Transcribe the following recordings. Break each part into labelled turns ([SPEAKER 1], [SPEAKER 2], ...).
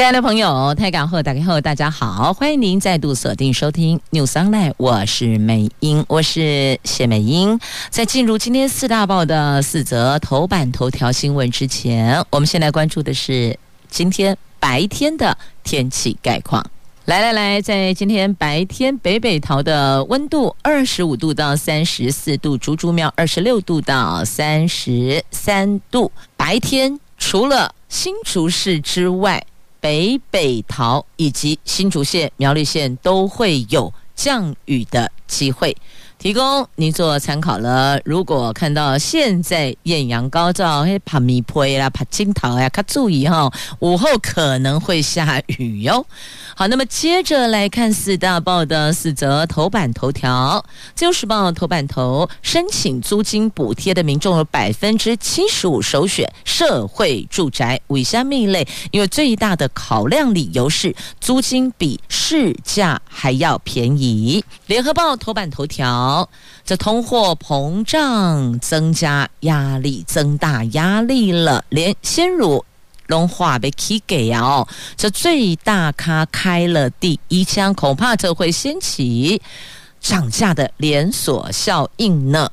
[SPEAKER 1] 亲爱的朋友，台港后打开后，大家好，欢迎您再度锁定收听 News Online，我是美英，我是谢美英。在进入今天四大报的四则头版头条新闻之前，我们先来关注的是今天白天的天气概况。来来来，在今天白天，北北桃的温度二十五度到三十四度，竹竹苗二十六度到三十三度。白天除了新竹市之外，北北桃以及新竹县、苗栗县都会有降雨的机会。提供您做参考了。如果看到现在艳阳高照，嘿，怕米灰啦，怕金桃呀，可注意哈，午后可能会下雨哟。好，那么接着来看四大报的四则头版头条。自由时报头版头，申请租金补贴的民众有百分之七十五首选社会住宅，为虾米类？因为最大的考量理由是租金比市价还要便宜。联合报头版头条。这通货膨胀增加压力，增大压力了。连鲜乳融化被起给哦，这最大咖开了第一枪，恐怕这会掀起涨价的连锁效应呢。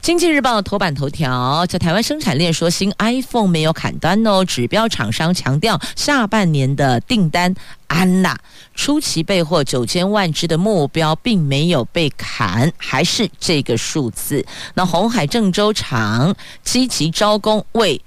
[SPEAKER 1] 经济日报头版头条，在台湾生产链说新 iPhone 没有砍单哦，指标厂商强调下半年的订单安娜，初期备货九千万只的目标并没有被砍，还是这个数字。那红海郑州厂积极招工为。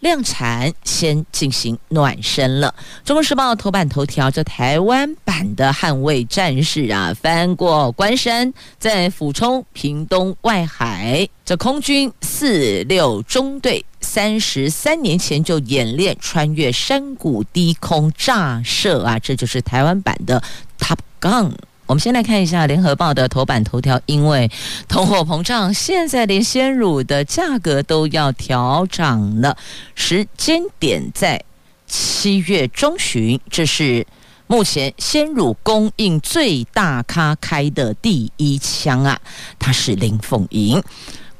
[SPEAKER 1] 量产先进行暖身了。中国时报头版头条，这台湾版的捍卫战士啊，翻过关山，在俯冲屏东外海。这空军四六中队三十三年前就演练穿越山谷低空炸射啊，这就是台湾版的 Top Gun。我们先来看一下《联合报》的头版头条，因为通货膨胀，现在连鲜乳的价格都要调涨了。时间点在七月中旬，这是目前鲜乳供应最大咖开的第一枪啊！他是林凤营。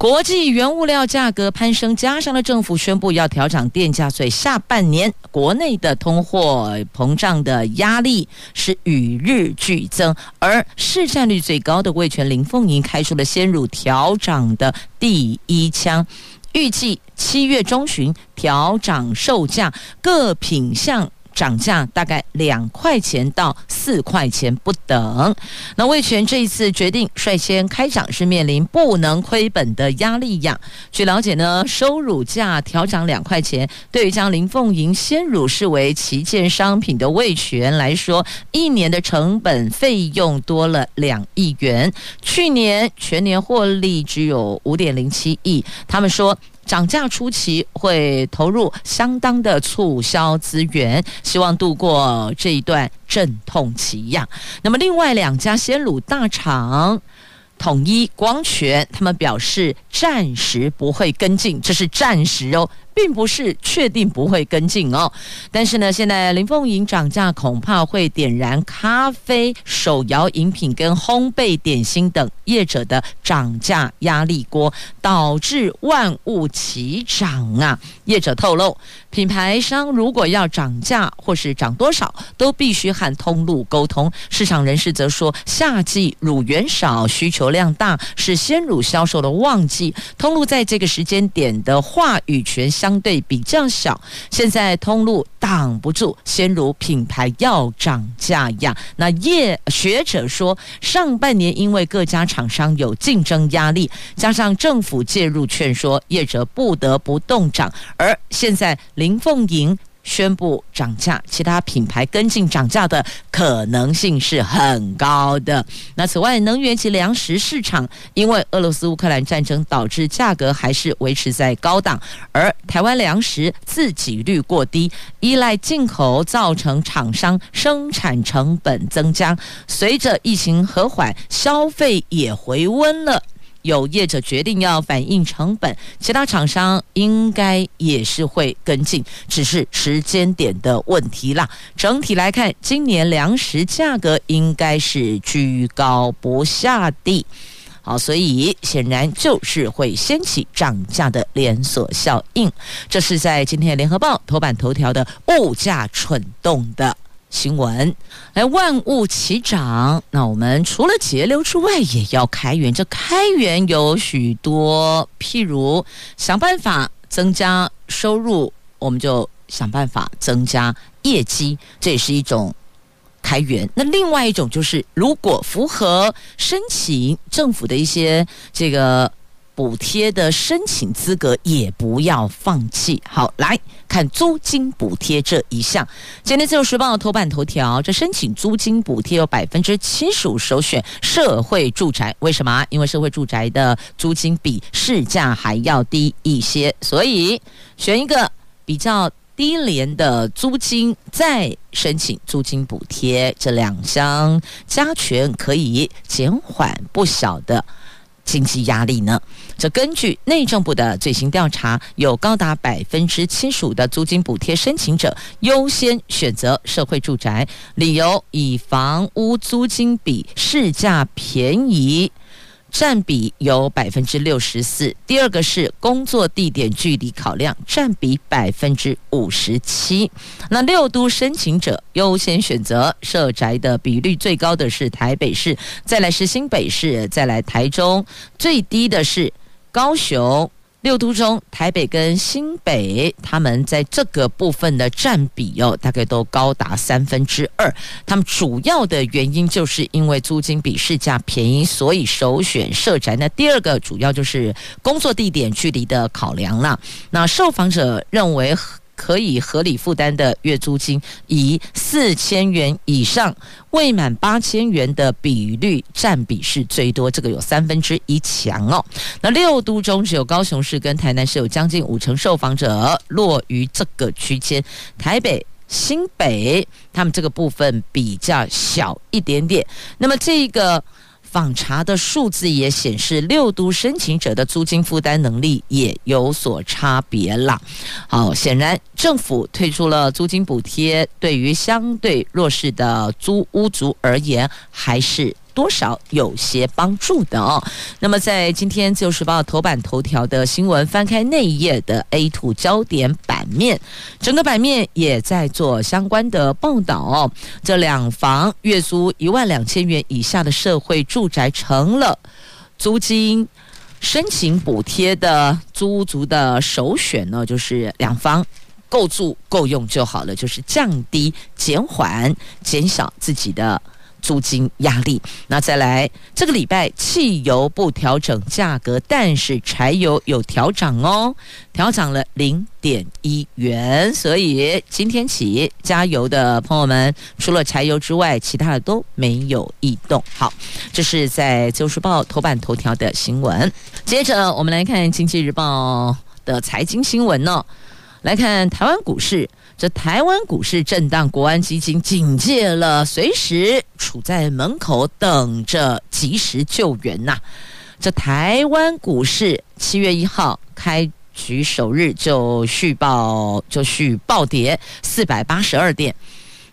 [SPEAKER 1] 国际原物料价格攀升，加上了政府宣布要调涨电价，所以下半年国内的通货膨胀的压力是与日俱增。而市占率最高的味全林凤营开出了鲜乳调涨的第一枪，预计七月中旬调涨售价，各品项。涨价大概两块钱到四块钱不等。那味全这一次决定率先开涨，是面临不能亏本的压力呀。据了解呢，收乳价调涨两块钱，对于将林凤营鲜乳视为旗舰商品的味全来说，一年的成本费用多了两亿元。去年全年获利只有五点零七亿，他们说。涨价初期会投入相当的促销资源，希望度过这一段阵痛期呀。那么，另外两家鲜乳大厂统一、光泉，他们表示暂时不会跟进，这是暂时哦。并不是确定不会跟进哦，但是呢，现在林凤营涨价恐怕会点燃咖啡、手摇饮品跟烘焙点心等业者的涨价压力锅，导致万物齐涨啊！业者透露，品牌商如果要涨价或是涨多少，都必须和通路沟通。市场人士则说，夏季乳源少，需求量大，是鲜乳销售的旺季，通路在这个时间点的话语权相对比较小，现在通路挡不住鲜乳品牌要涨价呀。那业学者说，上半年因为各家厂商有竞争压力，加上政府介入劝说，业者不得不动涨。而现在林凤营。宣布涨价，其他品牌跟进涨价的可能性是很高的。那此外，能源及粮食市场因为俄罗斯乌克兰战争导致价格还是维持在高档，而台湾粮食自给率过低，依赖进口造成厂商生产成本增加。随着疫情和缓，消费也回温了。有业者决定要反映成本，其他厂商应该也是会跟进，只是时间点的问题啦。整体来看，今年粮食价格应该是居高不下的。好，所以显然就是会掀起涨价的连锁效应。这是在今天《联合报》头版头条的物价蠢动的新闻。来，万物齐涨，那我们除了节流之外，也要开源。这开源有许多，譬如想办法增加收入，我们就想办法增加业绩，这也是一种。开源，那另外一种就是，如果符合申请政府的一些这个补贴的申请资格，也不要放弃。好，来看租金补贴这一项。今天自由时报头版头条，这申请租金补贴有百分之七十五首选社会住宅，为什么？因为社会住宅的租金比市价还要低一些，所以选一个比较。低廉的租金再申请租金补贴，这两项加权可以减缓不小的经济压力呢。这根据内政部的最新调查，有高达百分之七十五的租金补贴申请者优先选择社会住宅，理由以房屋租金比市价便宜。占比有百分之六十四，第二个是工作地点距离考量，占比百分之五十七。那六都申请者优先选择设宅的比率最高的是台北市，再来是新北市，再来台中，最低的是高雄。六都中，台北跟新北，他们在这个部分的占比哦，大概都高达三分之二。他们主要的原因就是因为租金比市价便宜，所以首选设宅。那第二个主要就是工作地点距离的考量啦。那受访者认为。可以合理负担的月租金，以四千元以上未满八千元的比率占比是最多，这个有三分之一强哦。那六都中只有高雄市跟台南市有将近五成受访者落于这个区间，台北、新北他们这个部分比较小一点点。那么这个。访查的数字也显示，六都申请者的租金负担能力也有所差别了。好，显然政府推出了租金补贴，对于相对弱势的租屋族而言，还是。多少有些帮助的哦。那么，在今天《自由时报》头版头条的新闻，翻开那一页的 A2 焦点版面，整个版面也在做相关的报道。这两房月租一万两千元以下的社会住宅，成了租金申请补贴的租屋族的首选呢，就是两房够住够用就好了，就是降低、减缓、减小自己的。租金压力，那再来这个礼拜汽油不调整价格，但是柴油有调涨哦，调涨了零点一元，所以今天起加油的朋友们，除了柴油之外，其他的都没有异动。好，这是在《自由时报》头版头条的新闻。接着我们来看《经济日报》的财经新闻呢，来看台湾股市。这台湾股市震荡，国安基金警戒了，随时处在门口等着及时救援呐。这台湾股市七月一号开局首日就续报就续暴跌四百八十二点。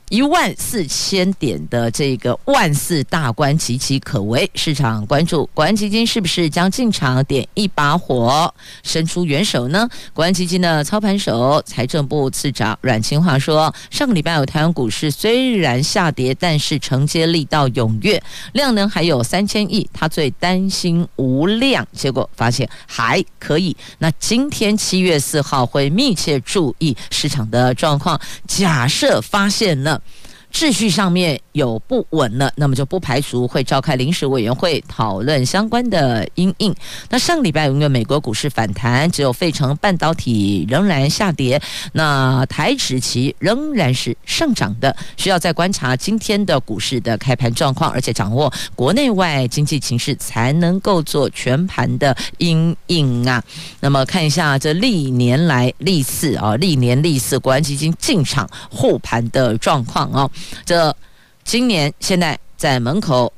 [SPEAKER 1] 一万四千点的这个万四大关岌岌可危，市场关注国安基金是不是将进场点一把火，伸出援手呢？国安基金的操盘手、财政部次长阮清华说：“上个礼拜有台湾股市虽然下跌，但是承接力道踊跃，量能还有三千亿。他最担心无量，结果发现还可以。那今天七月四号会密切注意市场的状况，假设发现了。”秩序上面有不稳了，那么就不排除会召开临时委员会讨论相关的因应。那上礼拜因为美国股市反弹，只有费城半导体仍然下跌，那台指期仍然是上涨的，需要再观察今天的股市的开盘状况，而且掌握国内外经济情势，才能够做全盘的因应啊。那么看一下这历年来历次啊，历年历次国安基金进场护盘的状况哦。这今年现在在门口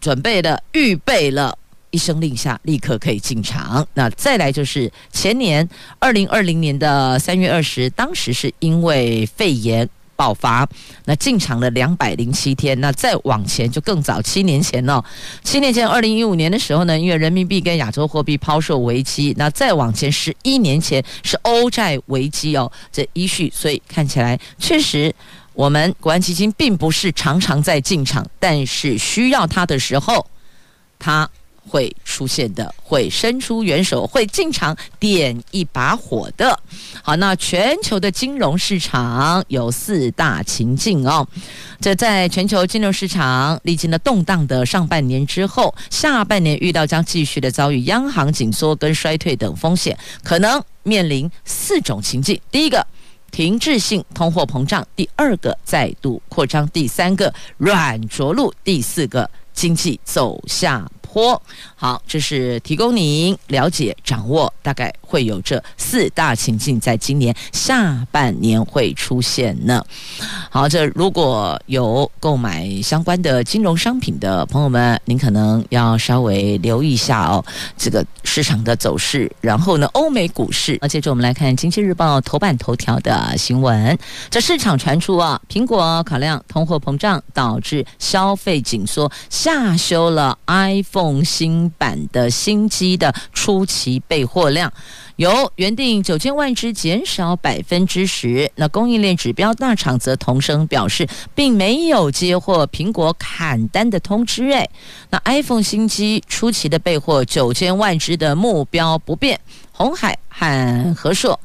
[SPEAKER 1] 准备的预备了一声令下，立刻可以进场。那再来就是前年二零二零年的三月二十，当时是因为肺炎。爆发，那进场了两百零七天，那再往前就更早，七年前哦，七年前二零一五年的时候呢，因为人民币跟亚洲货币抛售危机，那再往前十一年前是欧债危机哦，这一续，所以看起来确实我们国安基金并不是常常在进场，但是需要它的时候，它。会出现的，会伸出援手，会进场点一把火的。好，那全球的金融市场有四大情境哦。这在全球金融市场历经了动荡的上半年之后，下半年遇到将继续的遭遇央行紧缩跟衰退等风险，可能面临四种情境：第一个，停滞性通货膨胀；第二个，再度扩张；第三个，软着陆；第四个，经济走下坡。好，这是提供您了解掌握，大概会有这四大情境，在今年下半年会出现呢。好，这如果有购买相关的金融商品的朋友们，您可能要稍微留意一下哦，这个市场的走势。然后呢，欧美股市。那接着我们来看《经济日报》头版头条的新闻，这市场传出啊，苹果考量通货膨胀导致消费紧缩，下修了 iPhone 新版的新机的初期备货量，由原定九千万只减少百分之十。那供应链指标大厂则同声表示，并没有接获苹果砍单的通知。哎，那 iPhone 新机初期的备货九千万只的目标不变。红海和和硕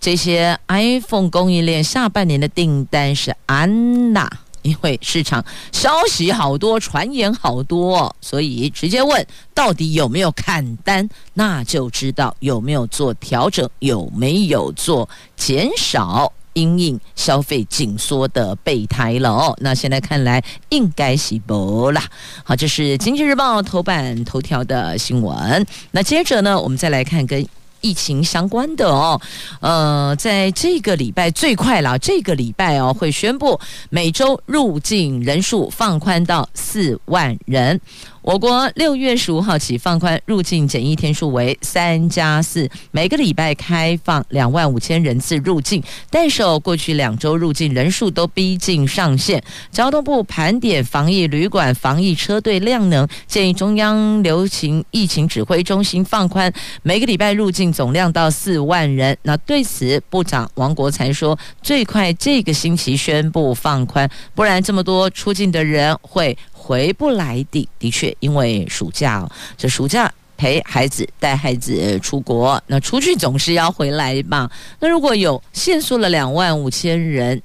[SPEAKER 1] 这些 iPhone 供应链下半年的订单是安娜。因为市场消息好多，传言好多，所以直接问到底有没有砍单，那就知道有没有做调整，有没有做减少，因应消费紧缩的备胎了哦。那现在看来应该是不啦。好，这是经济日报头版头条的新闻。那接着呢，我们再来看跟。疫情相关的哦，呃，在这个礼拜最快了，这个礼拜哦会宣布每周入境人数放宽到四万人。我国六月十五号起放宽入境检疫天数为三加四，每个礼拜开放两万五千人次入境。但是，过去两周入境人数都逼近上限。交通部盘点防疫旅馆、防疫车队量能，建议中央流行疫情指挥中心放宽每个礼拜入境总量到四万人。那对此，部长王国材说，最快这个星期宣布放宽，不然这么多出境的人会。回不来的，的确，因为暑假，这暑假陪孩子、带孩子出国，那出去总是要回来嘛。那如果有限缩了两万五千人，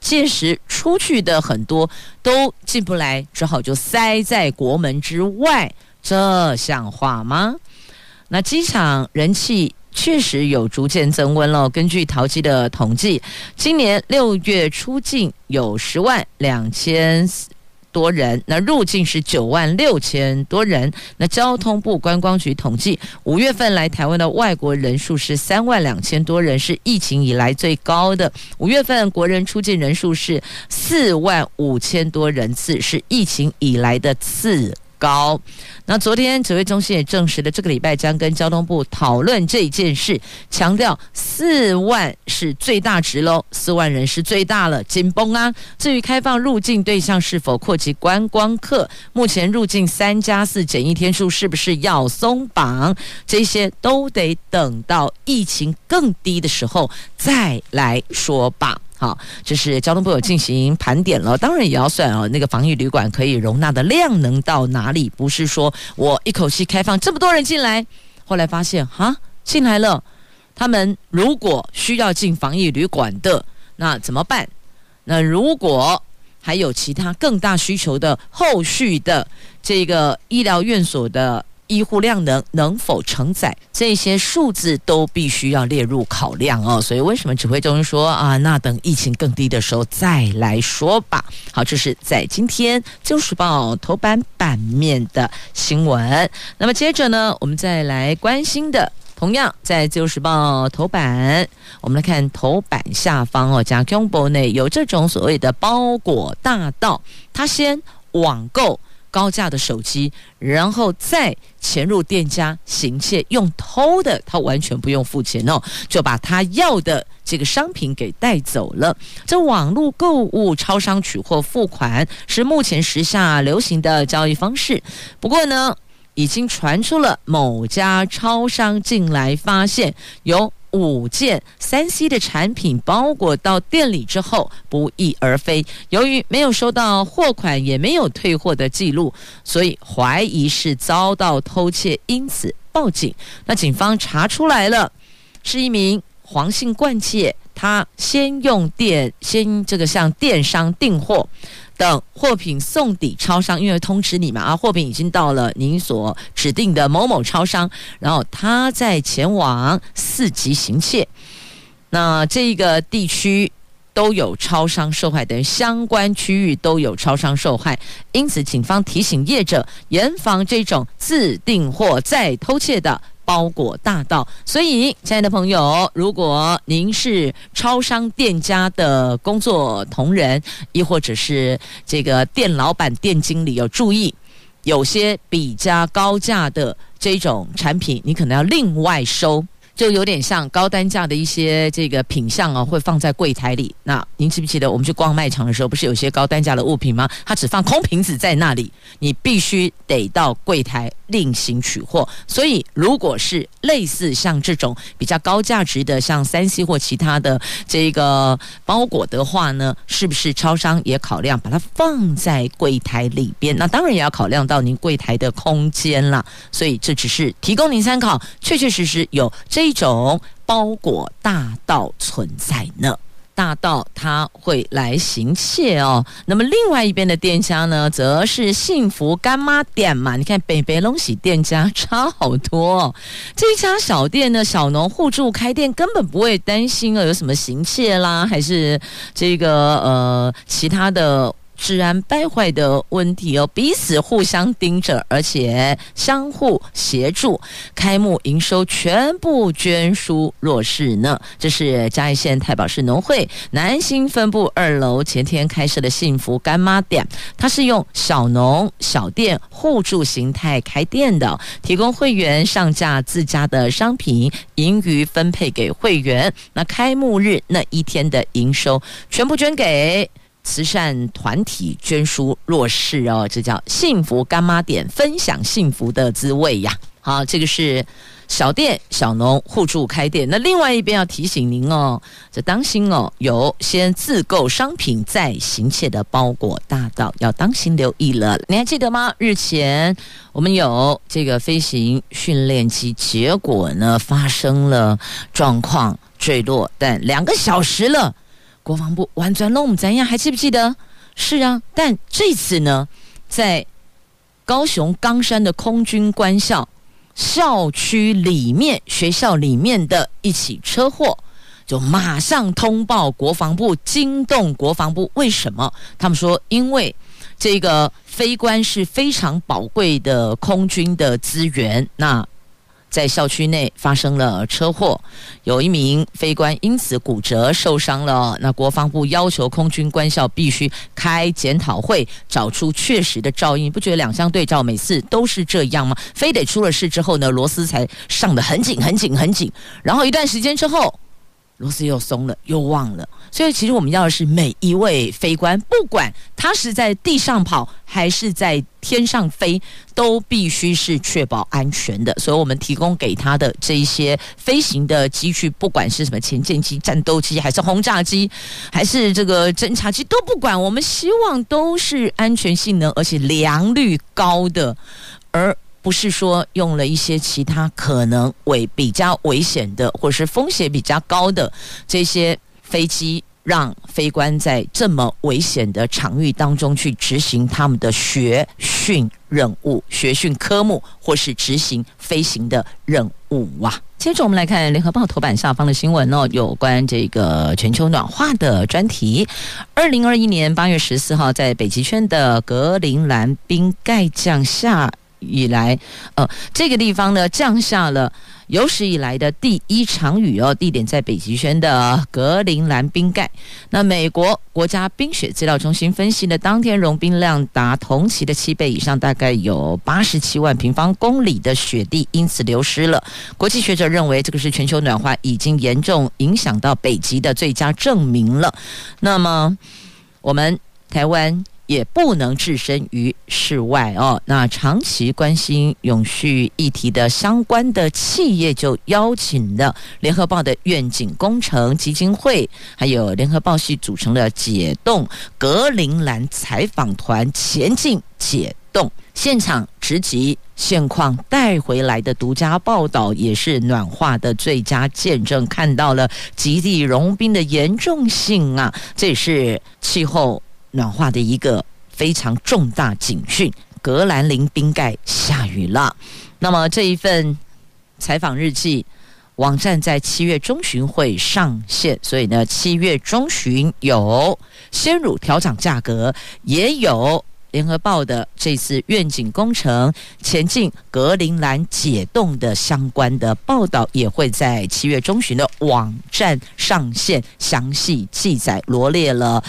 [SPEAKER 1] 届时出去的很多都进不来，只好就塞在国门之外，这像话吗？那机场人气确实有逐渐增温了。根据淘机的统计，今年六月出境有十万两千。多人，那入境是九万六千多人。那交通部观光局统计，五月份来台湾的外国人数是三万两千多人，是疫情以来最高的。五月份国人出境人数是四万五千多人次，是疫情以来的次高。那昨天指挥中心也证实了，这个礼拜将跟交通部讨论这件事，强调四万是最大值喽，四万人是最大了，紧绷啊。至于开放入境对象是否扩及观光客，目前入境三加四检疫天数是不是要松绑，这些都得等到疫情更低的时候再来说吧。好，这是交通部有进行盘点了，当然也要算哦，那个防疫旅馆可以容纳的量能到哪里？不是说我一口气开放这么多人进来，后来发现哈进来了，他们如果需要进防疫旅馆的，那怎么办？那如果还有其他更大需求的后续的这个医疗院所的。医护量能能否承载这些数字都必须要列入考量哦，所以为什么指挥中心说啊，那等疫情更低的时候再来说吧。好，这是在今天《旧时报》头版版面的新闻。那么接着呢，我们再来关心的，同样在《自由时报》头版，我们来看头版下方哦，加 c o m b 内有这种所谓的包裹大盗，他先网购。高价的手机，然后再潜入店家行窃，用偷的，他完全不用付钱哦，就把他要的这个商品给带走了。这网络购物超商取货付款是目前时下流行的交易方式，不过呢，已经传出了某家超商近来发现有。五件三 C 的产品包裹到店里之后不翼而飞，由于没有收到货款，也没有退货的记录，所以怀疑是遭到偷窃，因此报警。那警方查出来了，是一名黄姓惯窃，他先用电先这个向电商订货。等货品送抵超商，因为通知你嘛，啊，货品已经到了您所指定的某某超商，然后他再前往四级行窃。那这个地区都有超商受害，等相关区域都有超商受害，因此警方提醒业者严防这种自订货再偷窃的。包裹大道，所以，亲爱的朋友，如果您是超商店家的工作同仁，亦或者是这个店老板、店经理，要注意，有些比较高价的这种产品，你可能要另外收。就有点像高单价的一些这个品相啊，会放在柜台里。那您记不记得我们去逛卖场的时候，不是有些高单价的物品吗？它只放空瓶子在那里，你必须得到柜台另行取货。所以，如果是类似像这种比较高价值的，像三 C 或其他的这个包裹的话呢，是不是超商也考量把它放在柜台里边？那当然也要考量到您柜台的空间啦。所以，这只是提供您参考，确确实实有这。这种包裹大盗存在呢，大盗他会来行窃哦。那么另外一边的店家呢，则是幸福干妈店嘛。你看北北龙喜店家差好多。这家小店呢，小农互助开店，根本不会担心啊有什么行窃啦，还是这个呃其他的。治安败坏的问题哦，彼此互相盯着，而且相互协助，开幕营收全部捐输弱势呢。这是嘉义县太保市农会南兴分部二楼前天开设的幸福干妈店，它是用小农小店互助形态开店的，提供会员上架自家的商品，盈余分配给会员。那开幕日那一天的营收全部捐给。慈善团体捐书弱势哦，这叫幸福干妈点，分享幸福的滋味呀。好，这个是小店小农互助开店。那另外一边要提醒您哦，这当心哦，有先自购商品再行窃的包裹大盗，要当心留意了。你还记得吗？日前我们有这个飞行训练机，结果呢发生了状况坠落，但两个小时了。国防部完全弄怎样？还记不记得？是啊，但这次呢，在高雄冈山的空军官校校区里面，学校里面的一起车祸，就马上通报国防部，惊动国防部。为什么？他们说，因为这个飞官是非常宝贵的空军的资源。那在校区内发生了车祸，有一名飞官因此骨折受伤了。那国防部要求空军官校必须开检讨会，找出确实的照应。不觉得两相对照，每次都是这样吗？非得出了事之后呢，螺丝才上的很紧、很紧、很紧，然后一段时间之后，螺丝又松了，又忘了。所以，其实我们要的是每一位飞官，不管他是在地上跑还是在天上飞，都必须是确保安全的。所以我们提供给他的这一些飞行的机具，不管是什么前舰机、战斗机，还是轰炸机，还是这个侦察机，都不管。我们希望都是安全性能而且良率高的，而不是说用了一些其他可能危比较危险的，或是风险比较高的这些。飞机让飞官在这么危险的场域当中去执行他们的学训任务、学训科目，或是执行飞行的任务啊。接着我们来看《联合报》头版下方的新闻哦，有关这个全球暖化的专题。二零二一年八月十四号，在北极圈的格陵兰冰盖降下以来，呃，这个地方呢降下了有史以来的第一场雨哦，地点在北极圈的格陵兰冰盖。那美国国家冰雪资料中心分析的当天融冰量达同期的七倍以上，大概有八十七万平方公里的雪地因此流失了。国际学者认为，这个是全球暖化已经严重影响到北极的最佳证明了。那么，我们台湾。也不能置身于世外哦。那长期关心永续议题的相关的企业，就邀请了联合报的愿景工程基金会，还有联合报系组成的解冻格陵兰采访团前进解冻现场直击现况带回来的独家报道，也是暖化的最佳见证。看到了极地融冰的严重性啊，这也是气候。暖化的一个非常重大警讯，格兰林冰盖下雨了。那么这一份采访日记网站在七月中旬会上线，所以呢，七月中旬有鲜乳调涨价格，也有。联合报的这次愿景工程前进格陵兰解冻的相关的报道，也会在七月中旬的网站上线，详细记载罗列了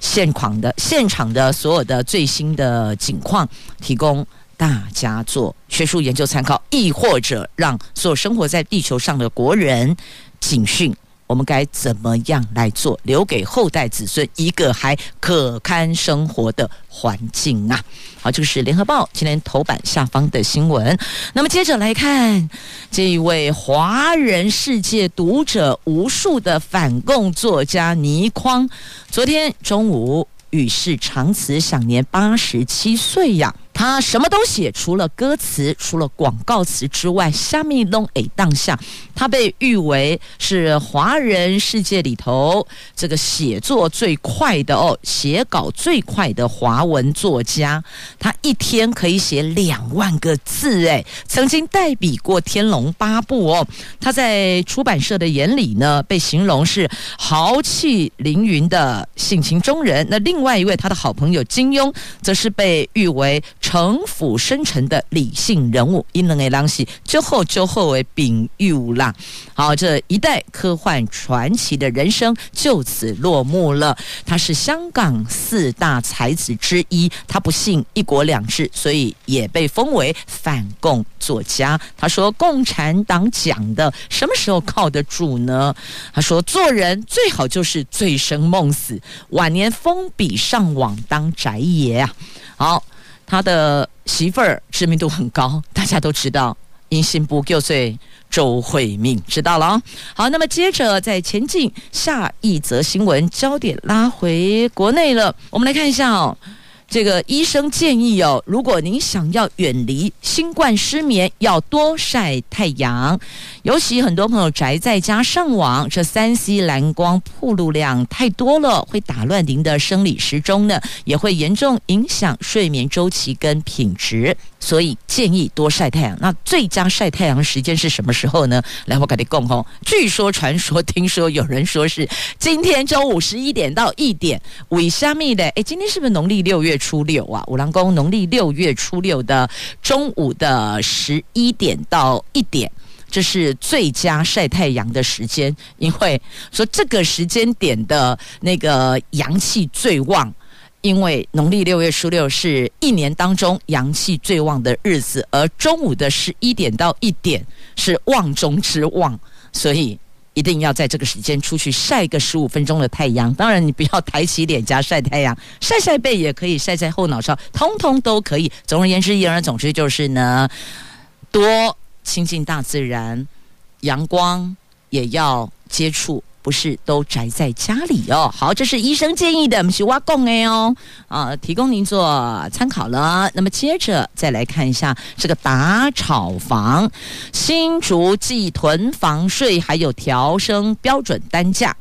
[SPEAKER 1] 现况的现场的所有的最新的景况，提供大家做学术研究参考，亦或者让所有生活在地球上的国人警讯。我们该怎么样来做，留给后代子孙一个还可堪生活的环境啊？好，这个是联合报今天头版下方的新闻。那么接着来看这一位华人世界读者无数的反共作家倪匡，昨天中午与世长辞，享年八十七岁呀。他什么都写，除了歌词，除了广告词之外，虾米弄诶当下。他被誉为是华人世界里头这个写作最快的哦，写稿最快的华文作家。他一天可以写两万个字，诶，曾经代笔过《天龙八部》哦。他在出版社的眼里呢，被形容是豪气凌云的性情中人。那另外一位他的好朋友金庸，则是被誉为。城府深沉的理性人物，因能给郎喜之后就后为丙玉啦。好，这一代科幻传奇的人生就此落幕了。他是香港四大才子之一，他不信一国两制，所以也被封为反共作家。他说：“共产党讲的什么时候靠得住呢？”他说：“做人最好就是醉生梦死，晚年封笔上网当宅爷啊。”好。他的媳妇儿知名度很高，大家都知道，因信不救罪周慧敏知道了哦。好，那么接着再前进下一则新闻焦点拉回国内了，我们来看一下哦。这个医生建议哦，如果您想要远离新冠失眠，要多晒太阳。尤其很多朋友宅在家上网，这三 C 蓝光曝露量太多了，会打乱您的生理时钟呢，也会严重影响睡眠周期跟品质。所以建议多晒太阳。那最佳晒太阳时间是什么时候呢？来，我跟你讲哦。据说、传说、听说，有人说是今天中午十一点到一点。为什么的？哎，今天是不是农历六月初六啊？五郎公农历六月初六的中午的十一点到一点。这是最佳晒太阳的时间，因为说这个时间点的那个阳气最旺，因为农历六月初六是一年当中阳气最旺的日子，而中午的十一点到一点是旺中之旺，所以一定要在这个时间出去晒个十五分钟的太阳。当然，你不要抬起脸颊晒太阳，晒晒背也可以，晒在后脑勺，通通都可以。总而言之，言而总之就是呢，多。亲近大自然，阳光也要接触，不是都宅在家里哦。好，这是医生建议的，我们是我讲的哦。啊，提供您做参考了。那么接着再来看一下这个打炒房，新竹继囤房税还有调升标准单价。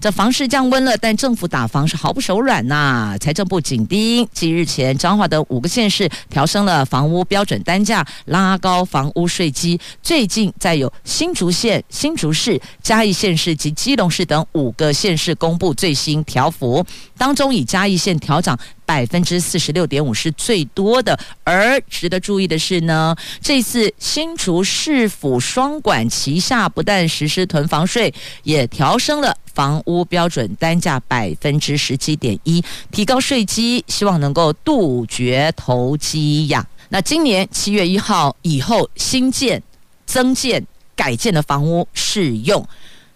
[SPEAKER 1] 这房市降温了，但政府打房是毫不手软呐、财政部紧盯，即日前彰化的五个县市调升了房屋标准单价，拉高房屋税基。最近再有新竹县、新竹市、嘉义县市及基隆市等五个县市公布最新调幅，当中以嘉义县调涨。百分之四十六点五是最多的，而值得注意的是呢，这次新竹市府双管齐下，不但实施囤房税，也调升了房屋标准单价百分之十七点一，提高税基，希望能够杜绝投机呀。那今年七月一号以后，新建、增建、改建的房屋适用。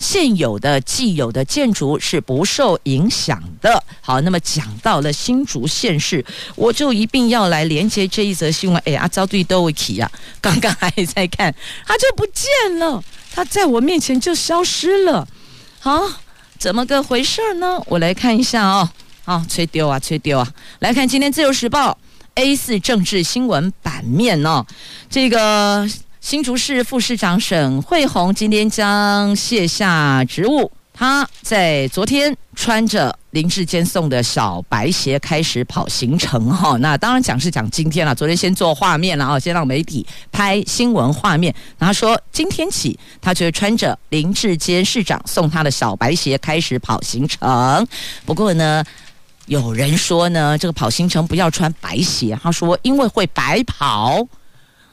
[SPEAKER 1] 现有的既有的建筑是不受影响的。好，那么讲到了新竹县市，我就一定要来连接这一则新闻。哎，阿招对都会提呀，刚刚还在看，他就不见了，他在我面前就消失了。好，怎么个回事呢？我来看一下哦。好，吹丢啊，吹丢啊！来看今天自由时报 A 四政治新闻版面哦，这个。新竹市副市长沈慧虹今天将卸下职务。他在昨天穿着林志坚送的小白鞋开始跑行程哈。那当然讲是讲今天了，昨天先做画面了啊，先让媒体拍新闻画面。然后说今天起，他就会穿着林志坚市长送他的小白鞋开始跑行程。不过呢，有人说呢，这个跑行程不要穿白鞋，他说因为会白跑。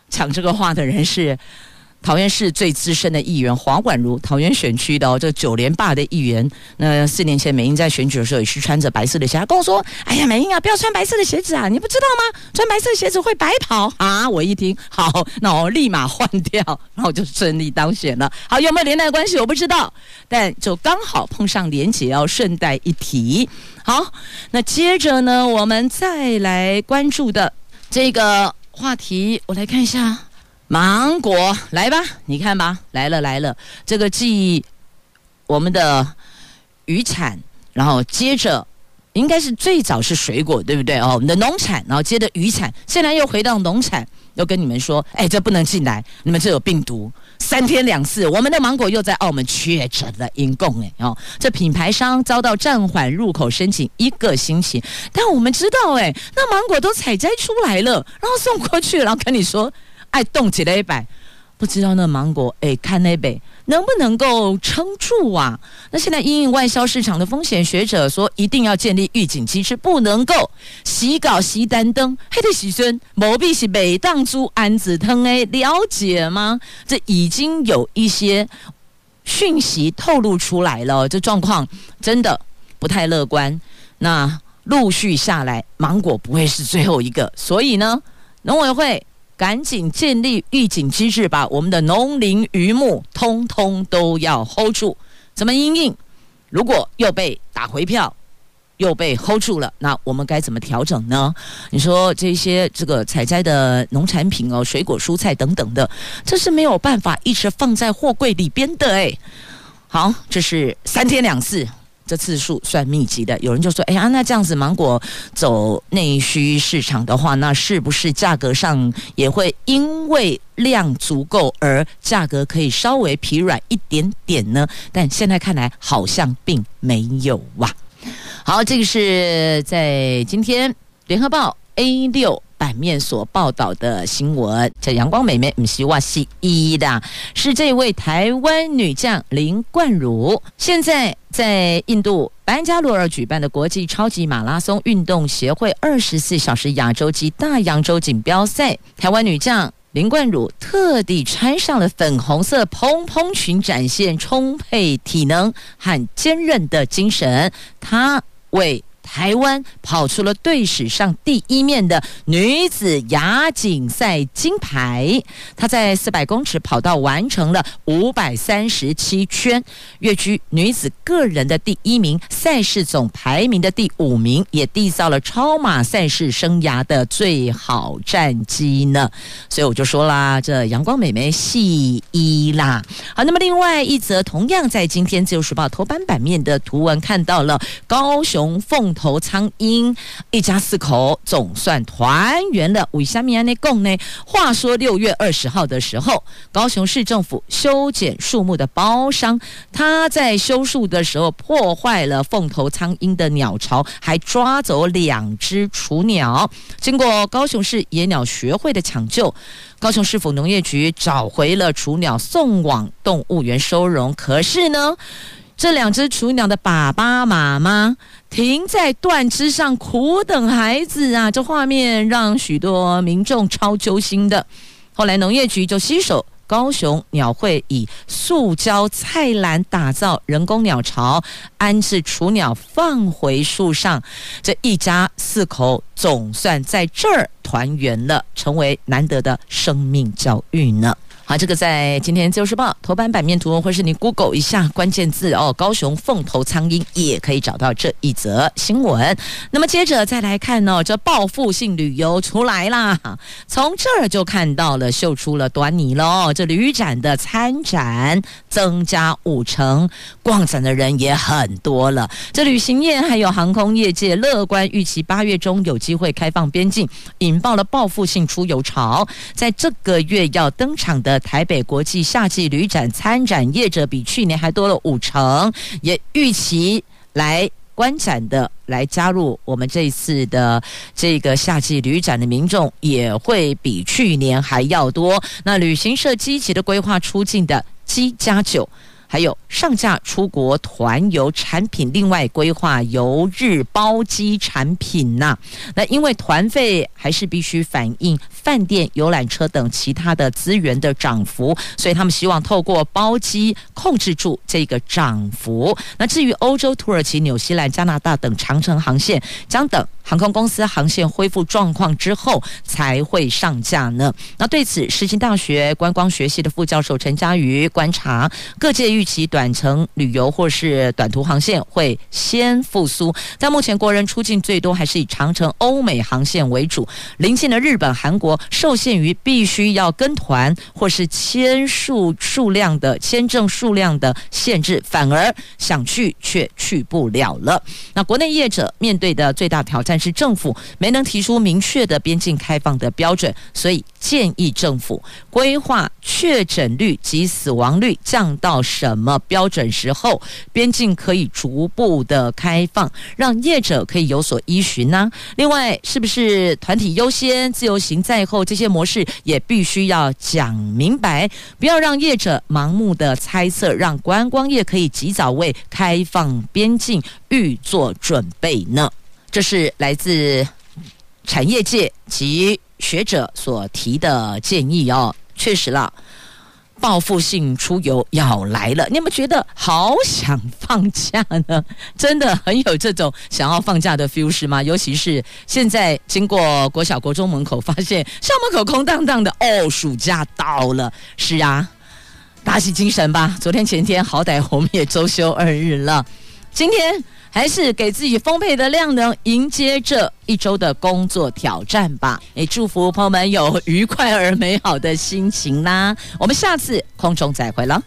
[SPEAKER 1] 讲这个话的人是桃园市最资深的议员黄婉如，桃园选区的哦，这九连霸的议员。那四年前美英在选举的时候也是穿着白色的鞋，他跟我说：“哎呀，美英啊，不要穿白色的鞋子啊，你不知道吗？穿白色鞋子会白跑啊！”我一听，好，那我立马换掉，然后就顺利当选了。好，有没有连带关系我不知道，但就刚好碰上连结，要顺带一提。好，那接着呢，我们再来关注的这个。话题，我来看一下，芒果来吧，你看吧，来了来了，这个记忆我们的渔产，然后接着应该是最早是水果，对不对哦？我们的农产，然后接着渔产，现在又回到农产，又跟你们说，哎，这不能进来，你们这有病毒。三天两次，我们的芒果又在澳门确诊了因供哎哦，这品牌商遭到暂缓入口申请一个星期，但我们知道哎，那芒果都采摘出来了，然后送过去，然后跟你说爱冻结了一百，不知道那芒果哎看那边。能不能够撑住啊？那现在因应外销市场的风险，学者说一定要建立预警机制，不能够洗稿洗单灯，还得洗孙，某必是每当猪安子疼哎，了解吗？这已经有一些讯息透露出来了，这状况真的不太乐观。那陆续下来，芒果不会是最后一个，所以呢，农委会。赶紧建立预警机制，把我们的农林渔牧通通都要 hold 住。怎么应应？如果又被打回票，又被 hold 住了，那我们该怎么调整呢？你说这些这个采摘的农产品哦，水果、蔬菜等等的，这是没有办法一直放在货柜里边的诶。好，这是三天两次。这次数算密集的，有人就说：“哎呀，那这样子芒果走内需市场的话，那是不是价格上也会因为量足够而价格可以稍微疲软一点点呢？”但现在看来好像并没有哇。好，这个是在今天联合报 A 六。版面所报道的新闻，这阳光美眉唔希望是一的，是这位台湾女将林冠儒，现在在印度班加罗尔举办的国际超级马拉松运动协会二十四小时亚洲及大洋洲锦标赛，台湾女将林冠儒特地穿上了粉红色蓬蓬裙，展现充沛体能和坚韧的精神。她为台湾跑出了队史上第一面的女子亚锦赛金牌，她在四百公尺跑道完成了五百三十七圈，跃居女子个人的第一名，赛事总排名的第五名，也缔造了超马赛事生涯的最好战绩呢。所以我就说啦，这阳光美眉系一啦。好，那么另外一则同样在今天自由时报头版版面的图文看到了高雄凤。头苍蝇一家四口总算团圆了。为什么安内讲呢？话说六月二十号的时候，高雄市政府修剪树木的包商，他在修树的时候破坏了凤头苍鹰的鸟巢，还抓走两只雏鸟。经过高雄市野鸟学会的抢救，高雄市府农业局找回了雏鸟，送往动物园收容。可是呢，这两只雏鸟的爸爸妈妈停在断枝上苦等孩子啊，这画面让许多民众超揪心的。后来农业局就携手高雄鸟会，以塑胶菜篮打造人工鸟巢，安置雏鸟，放回树上。这一家四口总算在这儿团圆了，成为难得的生命教育呢。好，这个在今天《自由时报》头版版面图，或是你 Google 一下关键字哦，高雄凤头苍鹰也可以找到这一则新闻。那么接着再来看哦，这报复性旅游出来啦，从这儿就看到了，秀出了端倪喽。这旅展的参展增加五成，逛展的人也很多了。这旅行业还有航空业界乐观预期，八月中有机会开放边境，引爆了报复性出游潮。在这个月要登场的。台北国际夏季旅展参展业者比去年还多了五成，也预期来观展的、来加入我们这次的这个夏季旅展的民众也会比去年还要多。那旅行社积极的规划出境的七加酒。还有上架出国团游产品，另外规划游日包机产品呐、那因为团费还是必须反映饭店、游览车等其他的资源的涨幅，所以他们希望透过包机控制住这个涨幅。那至于欧洲、土耳其、纽西兰、加拿大等长程航线，将等航空公司航线恢复状况之后才会上架呢。那对此，世新大学观光学系的副教授陈嘉瑜观察各界。预期短程旅游或是短途航线会先复苏，但目前国人出境最多还是以长程欧美航线为主。临近的日本、韩国受限于必须要跟团或是签数数量的签证数量的限制，反而想去却去不了了。那国内业者面对的最大挑战是政府没能提出明确的边境开放的标准，所以建议政府规划确诊率及死亡率降到什么标准时候边境可以逐步的开放，让业者可以有所依循呢？另外，是不是团体优先、自由行在后这些模式也必须要讲明白，不要让业者盲目的猜测，让观光业可以及早为开放边境预做准备呢？这是来自产业界及学者所提的建议哦，确实了。报复性出游要来了，你们觉得好想放假呢？真的很有这种想要放假的 feel 是吗？尤其是现在经过国小、国中门口，发现校门口空荡荡的哦，暑假到了。是啊，打起精神吧！昨天、前天好歹我们也周休二日了，今天。还是给自己丰沛的量能，迎接这一周的工作挑战吧。也祝福朋友们有愉快而美好的心情啦。我们下次空中再会了。